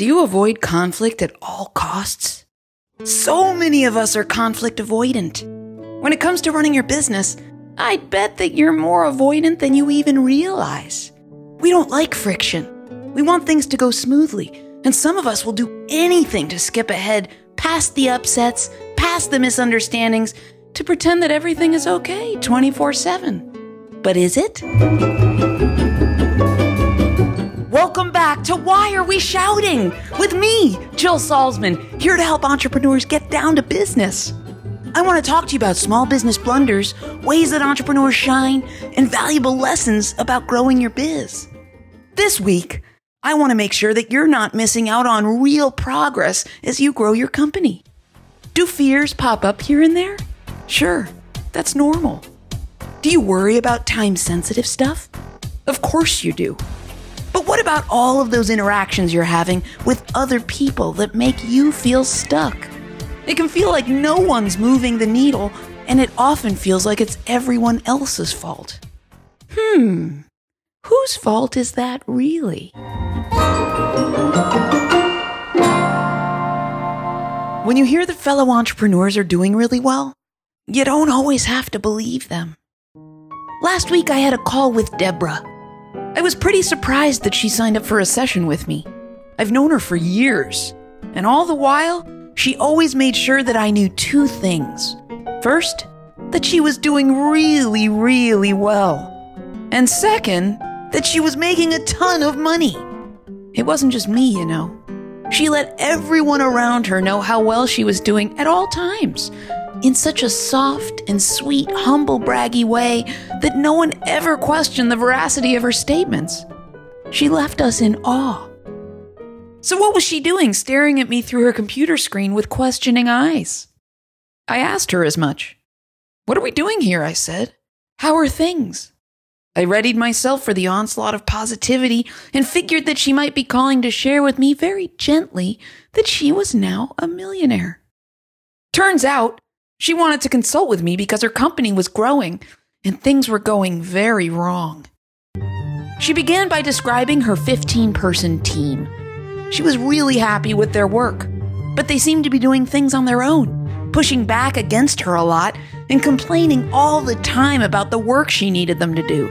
Do you avoid conflict at all costs? So many of us are conflict avoidant. When it comes to running your business, I'd bet that you're more avoidant than you even realize. We don't like friction. We want things to go smoothly, and some of us will do anything to skip ahead past the upsets, past the misunderstandings, to pretend that everything is okay 24 7. But is it? Back to Why Are We Shouting? With me, Jill Salzman, here to help entrepreneurs get down to business. I want to talk to you about small business blunders, ways that entrepreneurs shine, and valuable lessons about growing your biz. This week, I want to make sure that you're not missing out on real progress as you grow your company. Do fears pop up here and there? Sure, that's normal. Do you worry about time sensitive stuff? Of course you do. What about all of those interactions you're having with other people that make you feel stuck? It can feel like no one's moving the needle, and it often feels like it's everyone else's fault. Hmm, whose fault is that really? When you hear that fellow entrepreneurs are doing really well, you don't always have to believe them. Last week I had a call with Deborah. I was pretty surprised that she signed up for a session with me. I've known her for years, and all the while, she always made sure that I knew two things. First, that she was doing really, really well. And second, that she was making a ton of money. It wasn't just me, you know. She let everyone around her know how well she was doing at all times, in such a soft and sweet, humble, braggy way that no one ever questioned the veracity of her statements. She left us in awe. So, what was she doing staring at me through her computer screen with questioning eyes? I asked her as much. What are we doing here? I said. How are things? I readied myself for the onslaught of positivity and figured that she might be calling to share with me very gently that she was now a millionaire. Turns out, she wanted to consult with me because her company was growing and things were going very wrong. She began by describing her 15 person team. She was really happy with their work, but they seemed to be doing things on their own, pushing back against her a lot and complaining all the time about the work she needed them to do.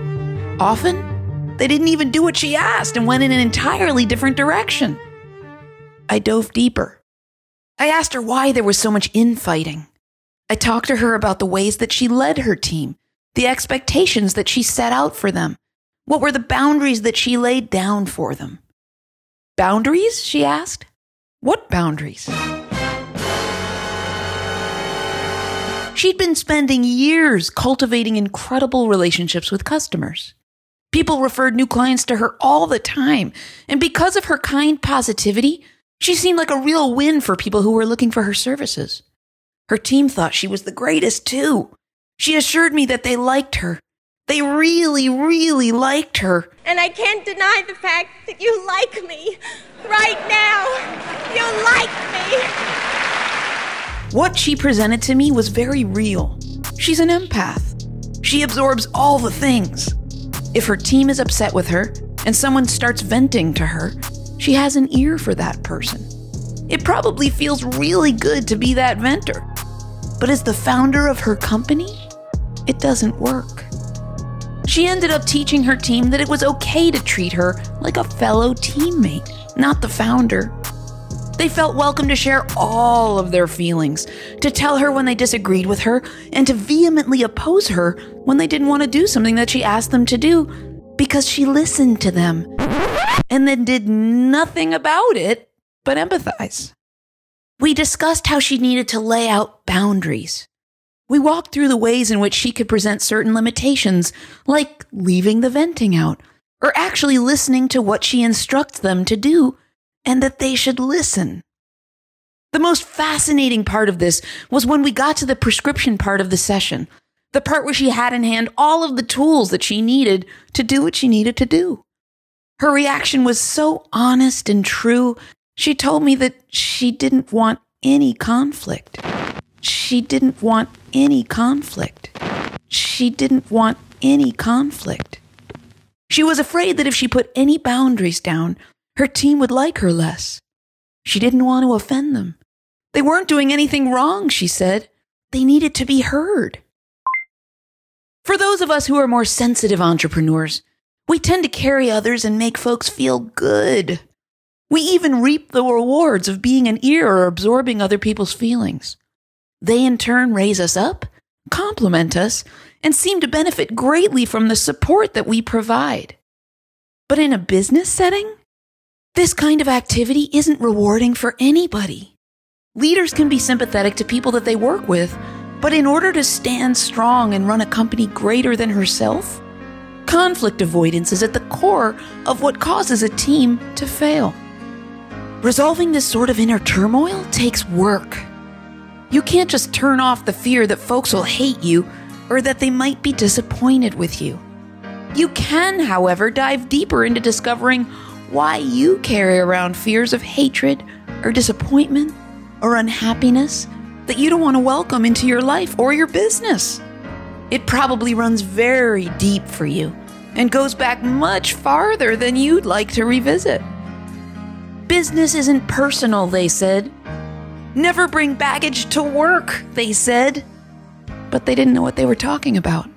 Often, they didn't even do what she asked and went in an entirely different direction. I dove deeper. I asked her why there was so much infighting. I talked to her about the ways that she led her team, the expectations that she set out for them. What were the boundaries that she laid down for them? Boundaries? she asked. What boundaries? She'd been spending years cultivating incredible relationships with customers. People referred new clients to her all the time, and because of her kind positivity, she seemed like a real win for people who were looking for her services. Her team thought she was the greatest too. She assured me that they liked her. They really, really liked her. And I can't deny the fact that you like me. Right now, you like me. What she presented to me was very real. She's an empath. She absorbs all the things. If her team is upset with her and someone starts venting to her, she has an ear for that person. It probably feels really good to be that venter. But as the founder of her company, it doesn't work. She ended up teaching her team that it was okay to treat her like a fellow teammate, not the founder. They felt welcome to share all of their feelings, to tell her when they disagreed with her, and to vehemently oppose her when they didn't want to do something that she asked them to do because she listened to them and then did nothing about it but empathize. We discussed how she needed to lay out boundaries. We walked through the ways in which she could present certain limitations, like leaving the venting out, or actually listening to what she instructs them to do and that they should listen. The most fascinating part of this was when we got to the prescription part of the session, the part where she had in hand all of the tools that she needed to do what she needed to do. Her reaction was so honest and true. She told me that she didn't want any conflict. She didn't want any conflict. She didn't want any conflict. She was afraid that if she put any boundaries down, her team would like her less. She didn't want to offend them. They weren't doing anything wrong, she said. They needed to be heard. For those of us who are more sensitive entrepreneurs, we tend to carry others and make folks feel good. We even reap the rewards of being an ear or absorbing other people's feelings. They in turn raise us up, compliment us, and seem to benefit greatly from the support that we provide. But in a business setting, this kind of activity isn't rewarding for anybody. Leaders can be sympathetic to people that they work with, but in order to stand strong and run a company greater than herself, conflict avoidance is at the core of what causes a team to fail. Resolving this sort of inner turmoil takes work. You can't just turn off the fear that folks will hate you or that they might be disappointed with you. You can, however, dive deeper into discovering why you carry around fears of hatred or disappointment or unhappiness that you don't want to welcome into your life or your business. It probably runs very deep for you and goes back much farther than you'd like to revisit. Business isn't personal, they said. Never bring baggage to work, they said. But they didn't know what they were talking about.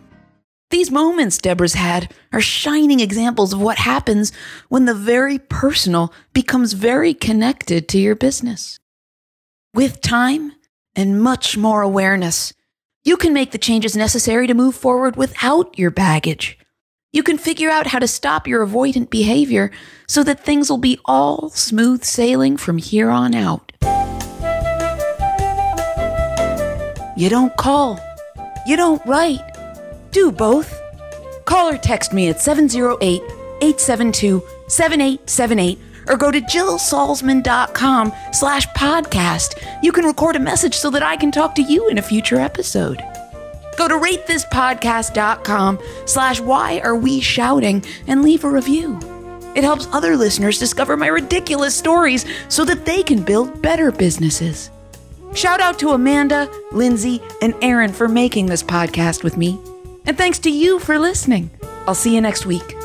These moments Deborah's had are shining examples of what happens when the very personal becomes very connected to your business. With time and much more awareness, you can make the changes necessary to move forward without your baggage. You can figure out how to stop your avoidant behavior so that things will be all smooth sailing from here on out. You don't call. You don't write. Do both. Call or text me at 708 872 7878 or go to jillsalzman.com slash podcast. You can record a message so that I can talk to you in a future episode. Go to ratethispodcast.com slash why are we shouting and leave a review. It helps other listeners discover my ridiculous stories so that they can build better businesses. Shout out to Amanda, Lindsay, and Aaron for making this podcast with me. And thanks to you for listening. I'll see you next week.